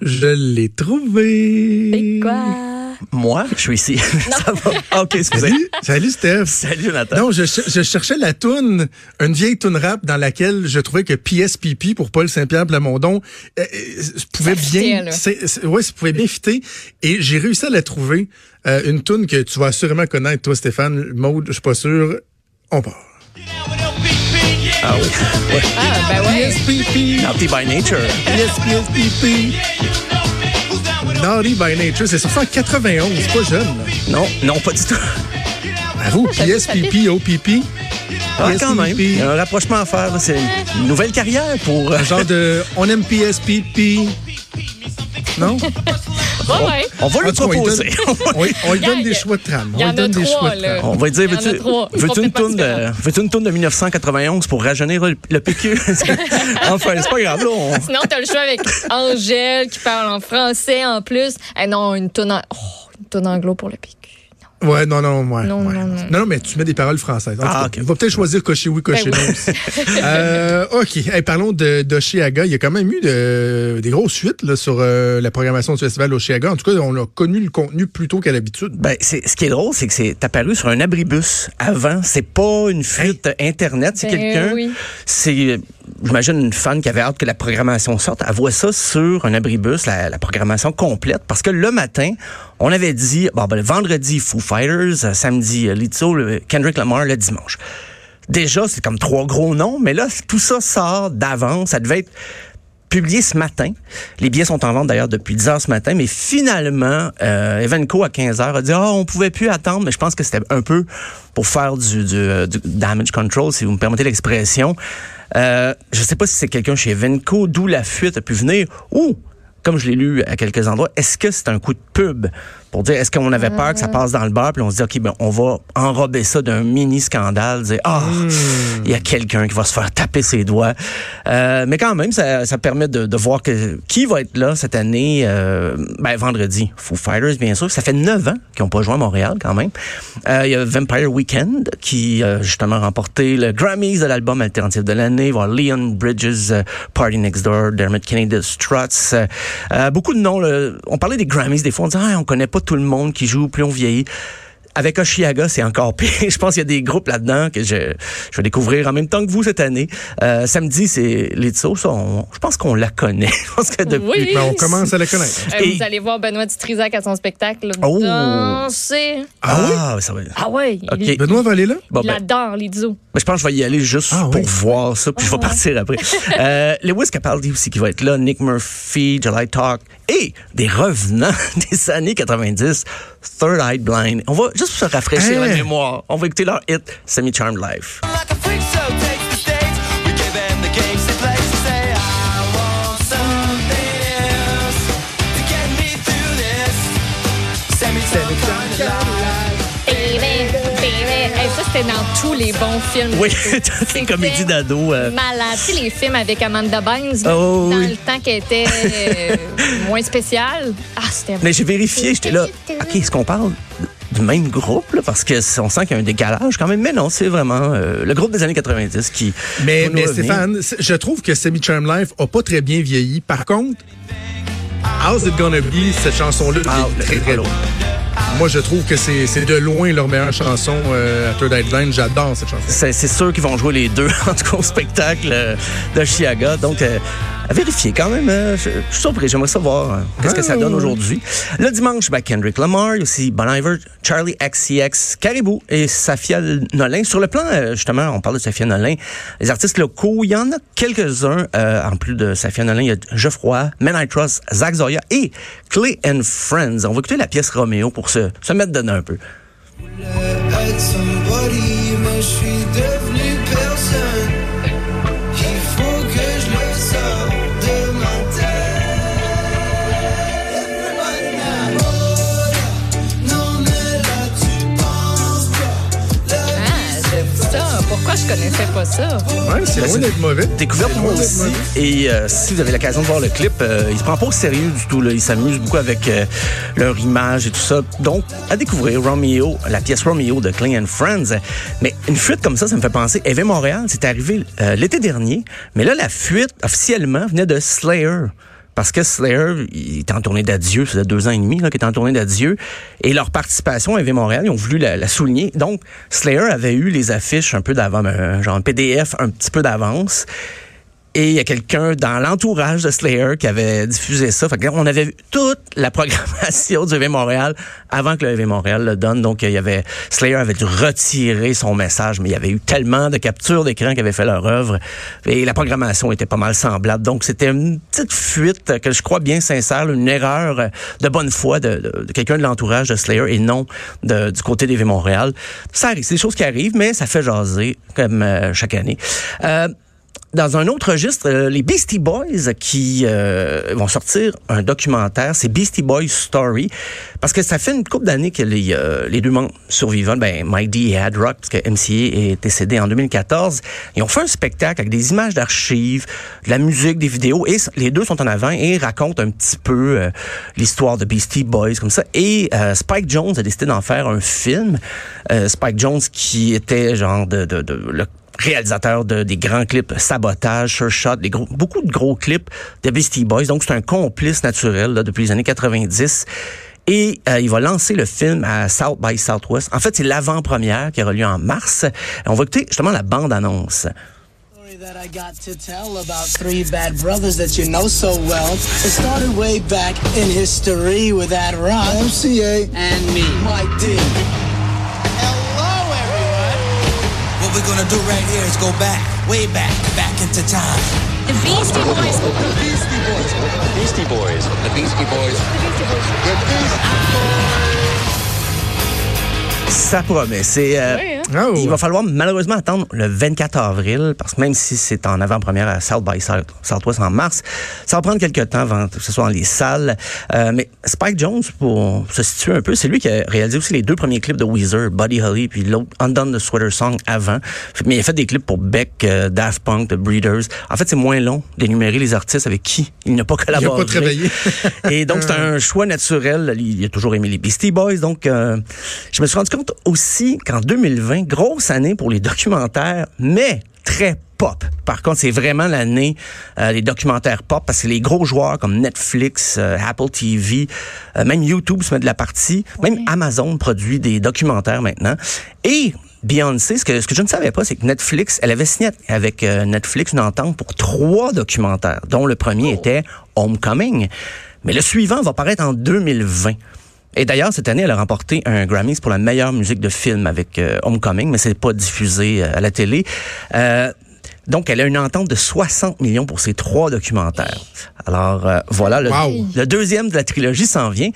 Je l'ai trouvé. C'est quoi? Moi, je suis ici. Ça va. OK, excusez. Salut, salut Steph. Salut, Jonathan. Non, je, je cherchais la toune, une vieille toune rap dans laquelle je trouvais que PSPP pour Paul Saint-Pierre Plamondon euh, euh, pouvait Ça fitait, bien, ouais, ça pouvait bien fitter. Et j'ai réussi à la trouver. Euh, une toune que tu vas assurément connaître, toi, Stéphane. Maude, je suis pas sûr. On part. Ah oui. Ouais. Ah, ben ouais. PSPP. Naughty by nature. PSPP. Naughty by Nature, c'est sorti en 91, c'est pas jeune. là. Non, non, pas du tout. Avoue, PSPP, OPP. Ah, quand même. PSPP. Il y a un rapprochement à faire. C'est une nouvelle carrière pour. euh, Un genre de on aime PSPP. Non? Ouais. On va lui proposer. donne- on, on lui donne des choix de trame. il y On en lui a donne des trois, choix de là. trame. On va dire, veux-tu une toune de, veux-tu une toune de 1991 pour rajeunir le, le PQ? enfin, c'est pas grave, là. on- Sinon, t'as le choix avec Angèle qui parle en français en plus. Eh non, une tonne en... oh, une tonne anglo pour le PQ. Ouais, non, non, ouais. Non, ouais. non, non. Non, mais tu mets des paroles françaises. En Ah, cas. On va peut-être choisir cocher oui, cocher Ben non oui. aussi. Euh, OK. Hey, parlons de, d'Oshiaga. Il y a quand même eu de- des grosses suites là, sur euh, la programmation du festival Oshiaga. En tout cas, on a connu le contenu plus tôt qu'à l'habitude. Ben, c'est, ce qui est drôle, c'est que c'est apparu sur un abribus avant. C'est pas une fuite Internet. C'est Ben quelqu'un. oui. C'est, j'imagine, une fan qui avait hâte que la programmation sorte. Elle voit ça sur un abribus, la, la programmation complète. Parce que le matin, on avait dit, bon, ben, le vendredi, Foo Fighters, euh, samedi, euh, Lizzo, Kendrick Lamar, le dimanche. Déjà, c'est comme trois gros noms, mais là, tout ça sort d'avance. Ça devait être publié ce matin. Les billets sont en vente d'ailleurs depuis 10 heures ce matin, mais finalement, euh, Evenco à 15 heures a dit ah on pouvait plus attendre, mais je pense que c'était un peu pour faire du, du, euh, du damage control, si vous me permettez l'expression. Euh, je sais pas si c'est quelqu'un chez Evenco, d'où la fuite a pu venir, ou comme je l'ai lu à quelques endroits, est-ce que c'est un coup de pub? Pour dire est-ce qu'on avait peur que ça passe dans le bar puis on se dit ok ben on va enrober ça d'un mini scandale, dire ah il y a quelqu'un qui va se faire taper ses doigts, Euh, mais quand même ça, ça permet de, de voir que qui va être là cette année, euh, ben vendredi? Foo Fighters bien sûr, ça fait neuf ans qu'ils n'ont pas joué à Montréal quand même. Euh, Il y a Vampire Weekend qui a justement remporté le Grammys de l'album alternatif de l'année, avoir Leon Bridges, euh, Party Next Door, Dermot Kennedy, Struts, euh, euh, beaucoup de noms. là. On parlait des Grammys des fois, on disait ah, on connaît pas tout le monde qui joue, plus on vieillit. Avec Oshiaga, c'est encore pire. Je pense qu'il y a des groupes là-dedans que je, je vais découvrir en même temps que vous cette année. Euh, samedi, c'est on- je pense qu'on la connaît. Je pense que depuis... Oui. Mais on commence à la connaître. Euh, Et- Vous allez voir Benoît Dutrisac à son spectacle. Oh. Danser. Ah, ça va. Ah ouais, Benoît va aller là? Bon, il ben, adore Lizzo. ben, je pense que je vais y aller juste Ah, pour oui. voir ça, puis je vais partir après. euh, Lewis Capaldi aussi qui va être là, Nick Murphy, July Talk, et des revenants des années 90, Third Eye Blind. On va juste se rafraîchir Hein? la mémoire. On va écouter leur hit, Semi Charmed Life. C'était dans tous les bons films. Oui, toutes les comédies d'ado. euh, Malade. Tu sais, les films avec Amanda Bynes, Oh, dans oui. le temps qu'elle était euh, moins spéciale. Ah, c'était Mais j'ai vérifié, j'étais là. OK, est-ce qu'on parle du même groupe? Là? Parce que on sent qu'il y a un décalage quand même. Mais non, c'est vraiment euh, le groupe des années 90 qui. Mais, mais. Stéphane, je trouve que Semi Charm Life a pas très bien vieilli. Par contre, How's It Gonna Be, cette chanson-là, Ah, est très, très loin. Moi, je trouve que c'est de loin leur meilleure chanson euh, à Third Blind. J'adore cette chanson. C'est c'est sûr qu'ils vont jouer les deux, en tout cas au spectacle euh, de Chiaga. Donc, euh, à vérifier quand même. euh, je, je suis surpris. J'aimerais savoir euh, qu'est-ce que ça donne aujourd'hui. Le dimanche, ben, Kendrick Lamar, il y a aussi Bon Iver, Charlie XCX, Caribou et Safia Nolin. Sur le plan, euh, justement, on parle de Safia Nolin. Les artistes locaux, il y en a quelques-uns. euh, en plus de Safia Nolin, il y a Geoffroy, Men I Trust, Zach Zoya et Clay and Friends. On va écouter la pièce Roméo pour se, se mettre dedans un peu. Somebody, Pourquoi je connaissais pas ça? Ouais, c'est Ben, loin d'être mauvais. Découverte moi aussi. Et euh, si vous avez l'occasion de voir le clip, euh, il se prend pas au sérieux du tout. Là. Il s'amuse beaucoup avec euh, leur image et tout ça. Donc, à découvrir Romeo, la pièce Romeo de Cling and Friends. Mais une fuite comme ça, ça me fait penser. Eve Montréal, c'est arrivé euh, l'été dernier. Mais là, la fuite, officiellement, venait de Slayer. Parce que Slayer, il était en tournée d'adieu, ça faisait deux ans et demi qu'il était en tournée d'adieu, et leur participation à EV Montréal, ils ont voulu la, la souligner. Donc, Slayer avait eu les affiches un peu d'avant, un genre PDF un petit peu d'avance. Et il y a quelqu'un dans l'entourage de Slayer qui avait diffusé ça. Fait on avait vu toute la programmation du EV Montréal avant que le EV Montréal le donne. Donc, il y avait Slayer avait dû retirer son message, mais il y avait eu tellement de captures d'écran qui avaient fait leur œuvre. Et la programmation était pas mal semblable. Donc, c'était une petite fuite que je crois bien sincère, une erreur de bonne foi de, quelqu'un de l'entourage de Slayer et non du côté d'EV Montréal. Ça arrive, c'est des choses qui arrivent, mais ça fait jaser comme euh, chaque année. Euh, dans un autre registre, euh, les Beastie Boys qui euh, vont sortir un documentaire, c'est Beastie Boys Story, parce que ça fait une couple d'années que les, euh, les deux membres survivants, ben Mike D et Ad Rock, parce que MCA est décédé en 2014, ils ont fait un spectacle avec des images d'archives, de la musique, des vidéos, et les deux sont en avant et racontent un petit peu euh, l'histoire de Beastie Boys comme ça. Et euh, Spike Jones a décidé d'en faire un film. Euh, Spike Jones qui était genre de, de, de le réalisateur de, des grands clips Sabotage, Sure Shot, des gros, beaucoup de gros clips de Beastie Boys. Donc, c'est un complice naturel là, depuis les années 90. Et euh, il va lancer le film à South by Southwest. En fait, c'est l'avant-première qui aura lieu en mars. On va écouter justement la bande-annonce. story that I got to tell about three bad brothers that you know so well. It started way back in history with that rock. MCA. And me. Mike D. What we're gonna do right here is go back, way back, back into time. The Beastie Boys. The Beastie Boys. The Beastie Boys. The Beastie Boys. The Ça promet. C'est euh, Oui, hein? Oh. Il va falloir malheureusement attendre le 24 avril, parce que même si c'est en avant-première à South by South- Southwest en mars, ça va prendre quelques temps avant que ce soit dans les salles. Euh, mais Spike Jones, pour se situer un peu, c'est lui qui a réalisé aussi les deux premiers clips de Weezer, Buddy Holly, puis l'autre Undone the Sweater Song avant. Mais il a fait des clips pour Beck, euh, Daft Punk, The Breeders. En fait, c'est moins long d'énumérer les artistes avec qui il n'a pas collaboré. travaillé. Et donc, c'est un choix naturel. Il a toujours aimé les Beastie Boys. Donc, euh, je me suis rendu compte aussi qu'en 2020, grosse année pour les documentaires, mais très pop. Par contre, c'est vraiment l'année euh, des documentaires pop parce que les gros joueurs comme Netflix, euh, Apple TV, euh, même YouTube se met de la partie. Même Amazon produit des documentaires maintenant. Et Beyoncé, ce que, ce que je ne savais pas, c'est que Netflix, elle avait signé avec Netflix une entente pour trois documentaires, dont le premier était Homecoming. Mais le suivant va paraître en 2020. Et d'ailleurs, cette année, elle a remporté un Grammys pour la meilleure musique de film avec euh, Homecoming, mais c'est pas diffusé euh, à la télé. Euh, donc, elle a une entente de 60 millions pour ces trois documentaires. Alors, euh, voilà, le, Wow. le deuxième de la trilogie s'en vient.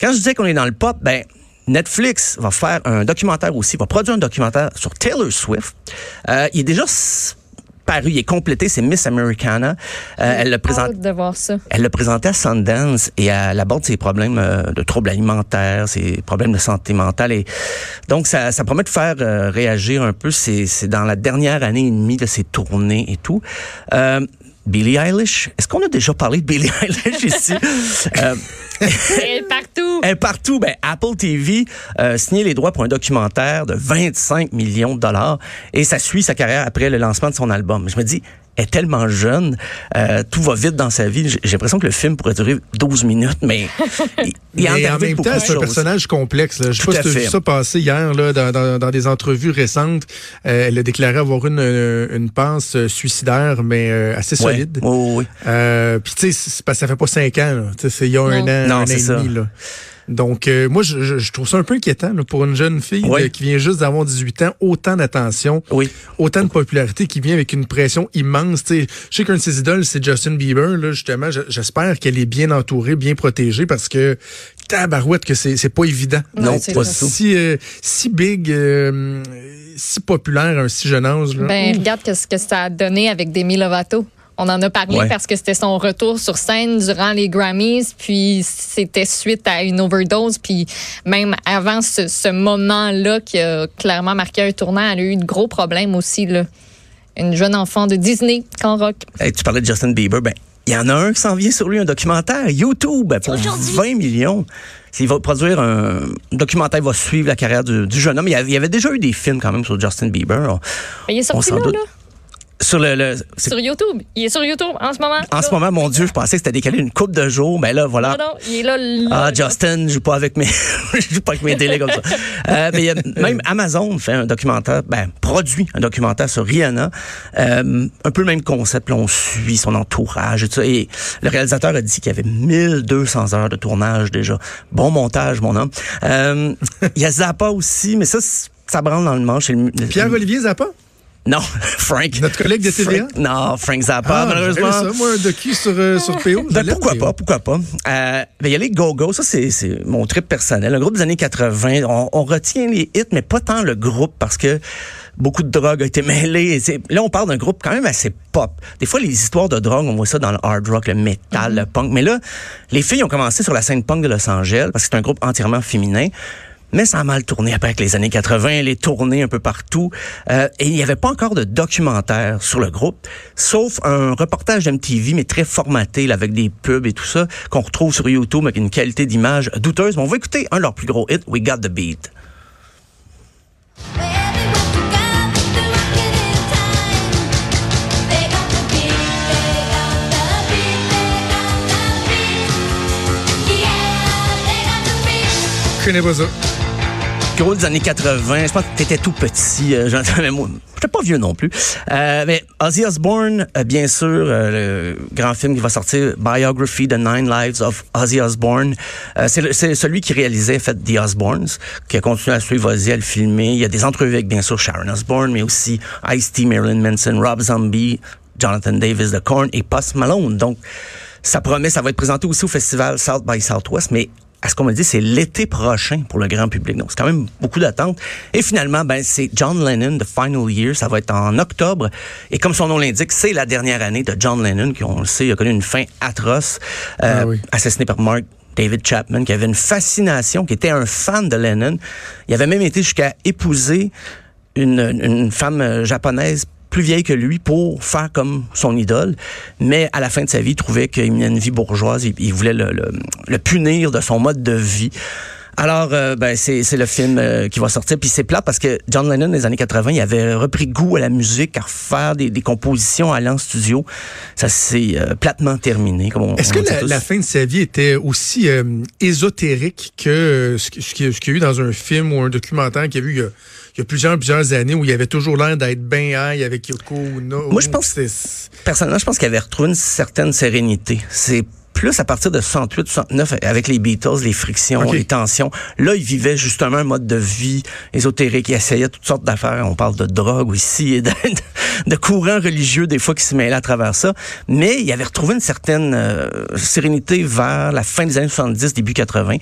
Quand je disais qu'on est dans le pop, ben Netflix va faire un documentaire aussi, va produire un documentaire sur Taylor Swift. Euh, il est déjà paru, il est complété, c'est Miss Americana. Euh, elle le présente. De voir ça. Elle l'a présenté à Sundance et elle aborde ses problèmes euh, de troubles alimentaires, ses problèmes de santé mentale. Et donc, ça, ça promet de faire euh, réagir un peu. C'est c'est dans la dernière année et demie de ses tournées et tout. Euh, Billie Eilish, est-ce qu'on a déjà parlé de Billie Eilish ici? Elle est partout. elle est partout. Ben, Apple TV euh, signé les droits pour un documentaire de 25 millions de dollars et ça suit sa carrière après le lancement de son album. Je me dis, est tellement jeune, euh, tout va vite dans sa vie. J'ai l'impression que le film pourrait durer 12 minutes, mais il, il Mais en arrivé même temps, c'est un personnage complexe. là. Je sais Tout pas à si tu as vu ça passer hier là, dans, dans- dans des entrevues récentes. Euh, elle a déclaré avoir une, une, une passe euh, suicidaire, mais euh, assez solide. Oui, oui, oui. Euh, Puis tu sais, c'est parce que ça fait pas cinq ans. là. Tu sais, C'est il y a un Non. an, Non, un an c'est et ça. demi. Là. Donc, euh, moi, je, je- je trouve ça un peu inquiétant là, pour une jeune fille là, qui vient juste d'avoir 18 ans, autant d'attention, Oui. autant de popularité, qui vient avec une pression immense. Tu sais, je sais qu'un de ses idoles, c'est Justin Bieber. Là, justement, Je- j'espère qu'elle est bien entourée, bien protégée, parce que tabarouette que c'est c'est pas évident. Non, Donc, c'est pas si euh, si big, euh, si populaire à un si jeune âge. Là. Ben, regarde que ce que ça a donné avec Demi Lovato. On en a parlé Ouais. parce que c'était son retour sur scène durant les Grammys, puis c'était suite à une overdose, puis même avant ce, ce moment-là qui a clairement marqué un tournant, elle a eu de gros problèmes aussi. Là. Une jeune enfant de Disney, quand rock. Hey, tu parlais de Justin Bieber, ben il y en a un qui s'en vient sur lui, un documentaire, YouTube, pour 20 millions. Il va produire un documentaire, il va suivre la carrière du, du jeune homme. Il y avait, il y avait déjà eu des films quand même sur Justin Bieber. On- Mais il est On sorti s'en là, doute. là. Sur le, le- Sur YouTube. Il est sur YouTube en ce moment. en ce moment, mon Dieu, je pensais que c'était décalé une coupe de jours, mais là, voilà. Non, non, il est là. là, Ah. Justin, je joue pas avec mes, je joue pas avec mes délais comme ça. Euh, mais il y a même Amazon fait un documentaire, ben, produit un documentaire sur Rihanna. Euh, un peu le même concept, là, on suit son entourage et tout ça. Et le réalisateur a dit qu'il y avait 1200 heures de tournage déjà. Bon montage, mon homme. Euh, il y a Zappa aussi, mais ça, ça branle dans le manche. Pierre-Olivier Zappa? Non, Frank. Notre collègue de TVA? Frank- non, Frank Zappa, Ah, malheureusement. ça, moi, un docu sur, euh, sur PO. Ben, pourquoi PO. pas, pourquoi pas. Euh, ben, il y a les Go-Go, ça c'est, c'est mon trip personnel. Un groupe des années 80, on, on retient les hits, mais pas tant le groupe parce que beaucoup de drogue a été mêlée. Là, on parle d'un groupe quand même assez pop. Des fois, les histoires de drogue, on voit ça dans le hard rock, le metal, le punk. Mais là, les filles ont commencé sur la scène punk de Los Angeles parce que c'est un groupe entièrement féminin. Mais ça a mal tourné après avec les années 80, les tournées un peu partout. Euh, et il n'y avait pas encore de documentaire sur le groupe, sauf un reportage d'MTV, mais très formaté, là, avec des pubs et tout ça, qu'on retrouve sur YouTube avec une qualité d'image douteuse. Mais on va écouter un de leurs plus gros hits, We Got the Beat. Pas ça. Gros des années 80, je pense que t'étais tout petit, euh, j'entends, mais moi, j'étais pas vieux non plus. Euh, mais Ozzy Osbourne, euh, bien sûr, euh, le grand film qui va sortir, Biography, The Nine Lives of Ozzy Osbourne. Euh, c'est, celui qui réalisait, fait, The Osbournes, qui a continué à suivre Ozzy, à le filmer. Il y a des entrevues avec, bien sûr, Sharon Osbourne, mais aussi Ice-T, Marilyn Manson, Rob Zombie, Jonathan Davis de Korn et Post Malone. Donc, ça promet, ça va être présenté aussi au festival South by Southwest, mais à ce qu'on m'a dit, c'est l'été prochain pour le grand public. Donc, c'est quand même beaucoup d'attente. Et finalement, ben, c'est John Lennon, The Final Year. Ça va être en octobre. Et comme son nom l'indique, c'est la dernière année de John Lennon, qui, on le sait, a connu une fin atroce, euh, Ah oui. assassiné par Mark David Chapman, qui avait une fascination, qui était un fan de Lennon. Il avait même été jusqu'à épouser une, une femme euh, japonaise plus vieille que lui pour faire comme son idole. Mais à la fin de sa vie, il trouvait qu'il menait une vie bourgeoise. Il, il voulait le, le- le punir de son mode de vie. Alors, euh, ben, c'est c'est le film euh, qui va sortir. Puis c'est plat parce que John Lennon, dans les années 80, il avait repris goût à la musique, à refaire des, des compositions, à aller en studio. Ça s'est euh, platement terminé. Comme on, Est-ce que la, fin de sa vie était aussi ésotérique que ce qu'il y a eu dans un film ou un documentaire qu'il y a eu il y a, y plusieurs, plusieurs années où il avait toujours l'air d'être bien high avec Yoko Ono? Moi, je pense- Personnellement, je pense qu'il avait retrouvé une certaine sérénité. C'est plus à partir de 68, 69, avec les Beatles, les frictions, les tensions. Là, il vivait justement un mode de vie ésotérique. Il essayait toutes sortes d'affaires. On parle de drogue ici et de, de courants religieux, des fois, qui se mêlaient à travers ça. Mais il avait retrouvé une certaine euh, sérénité vers la fin des années 70, début 80.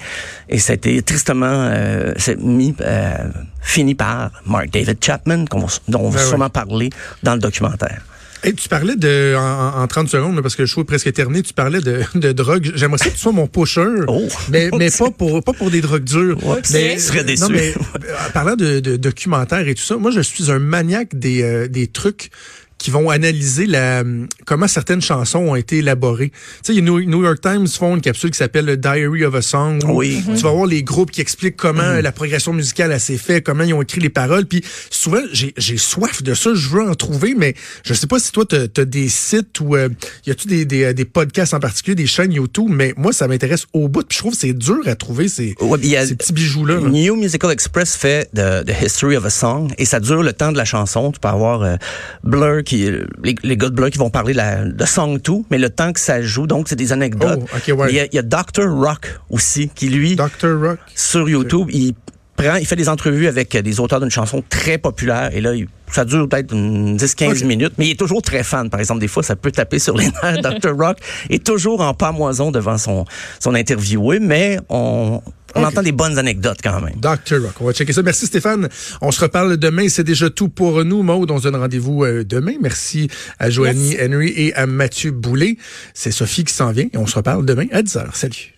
Et ça a été tristement euh, mis, euh, fini par Mark David Chapman, dont on va Ben sûrement parler dans le documentaire. Hey, tu parlais de, en, en 30 secondes, là, parce que le show est presque terminé, tu parlais de, de drogue. J'aimerais ça que tu sois mon pusher. Oh. Mais, mais pas pour, pas pour des drogues dures. Oups. mais, serais déçu. Non, mais, euh, parlant de, de documentaires et tout ça, moi, je suis un maniaque des, euh, des trucs qui vont analyser la, comment certaines chansons ont été élaborées. Tu sais, il y a New, New York Times font une capsule qui s'appelle le Diary of a Song. Oui. Tu vas voir les groupes qui expliquent comment la progression musicale a s'est fait, comment ils ont écrit les paroles. Puis souvent, j'ai j'ai soif de ça, je veux en trouver, mais je sais pas si toi, tu as, des sites ou euh, y a-tu des, des, des podcasts en particulier, des chaînes YouTube, mais moi, ça m'intéresse au bout. Puis je trouve que c'est dur à trouver ces, Ouais, ces petits bijoux-là. là. New Musical Express fait the, the History of a Song et ça dure le temps de la chanson. Tu peux avoir euh, Blur, qui, les, les gars de qui vont parler de, la, de Song 2, mais le temps que ça joue, donc c'est des anecdotes. Oh, ouais. Il y, a, il y a Dr. Rock aussi, qui lui, Dr. Rock. sur YouTube, il prend, il fait des entrevues avec euh, des auteurs d'une chanson très populaire et là, il- ça dure peut-être une 10-15 Ok. minutes, mais il est toujours très fan. Par exemple, des fois, ça peut taper sur les nerfs. Dr. Rock est toujours en pamoison devant son, son interviewé, mais on, on entend des bonnes anecdotes quand même. Dr. Rock. On va checker ça. Merci Stéphane. On se reparle demain. C'est déjà tout pour nous. Maude, on se donne rendez-vous euh, demain. Merci à Joanie Henry et à Mathieu Boulet. C'est Sophie qui s'en vient et on se reparle demain à 10h. Salut.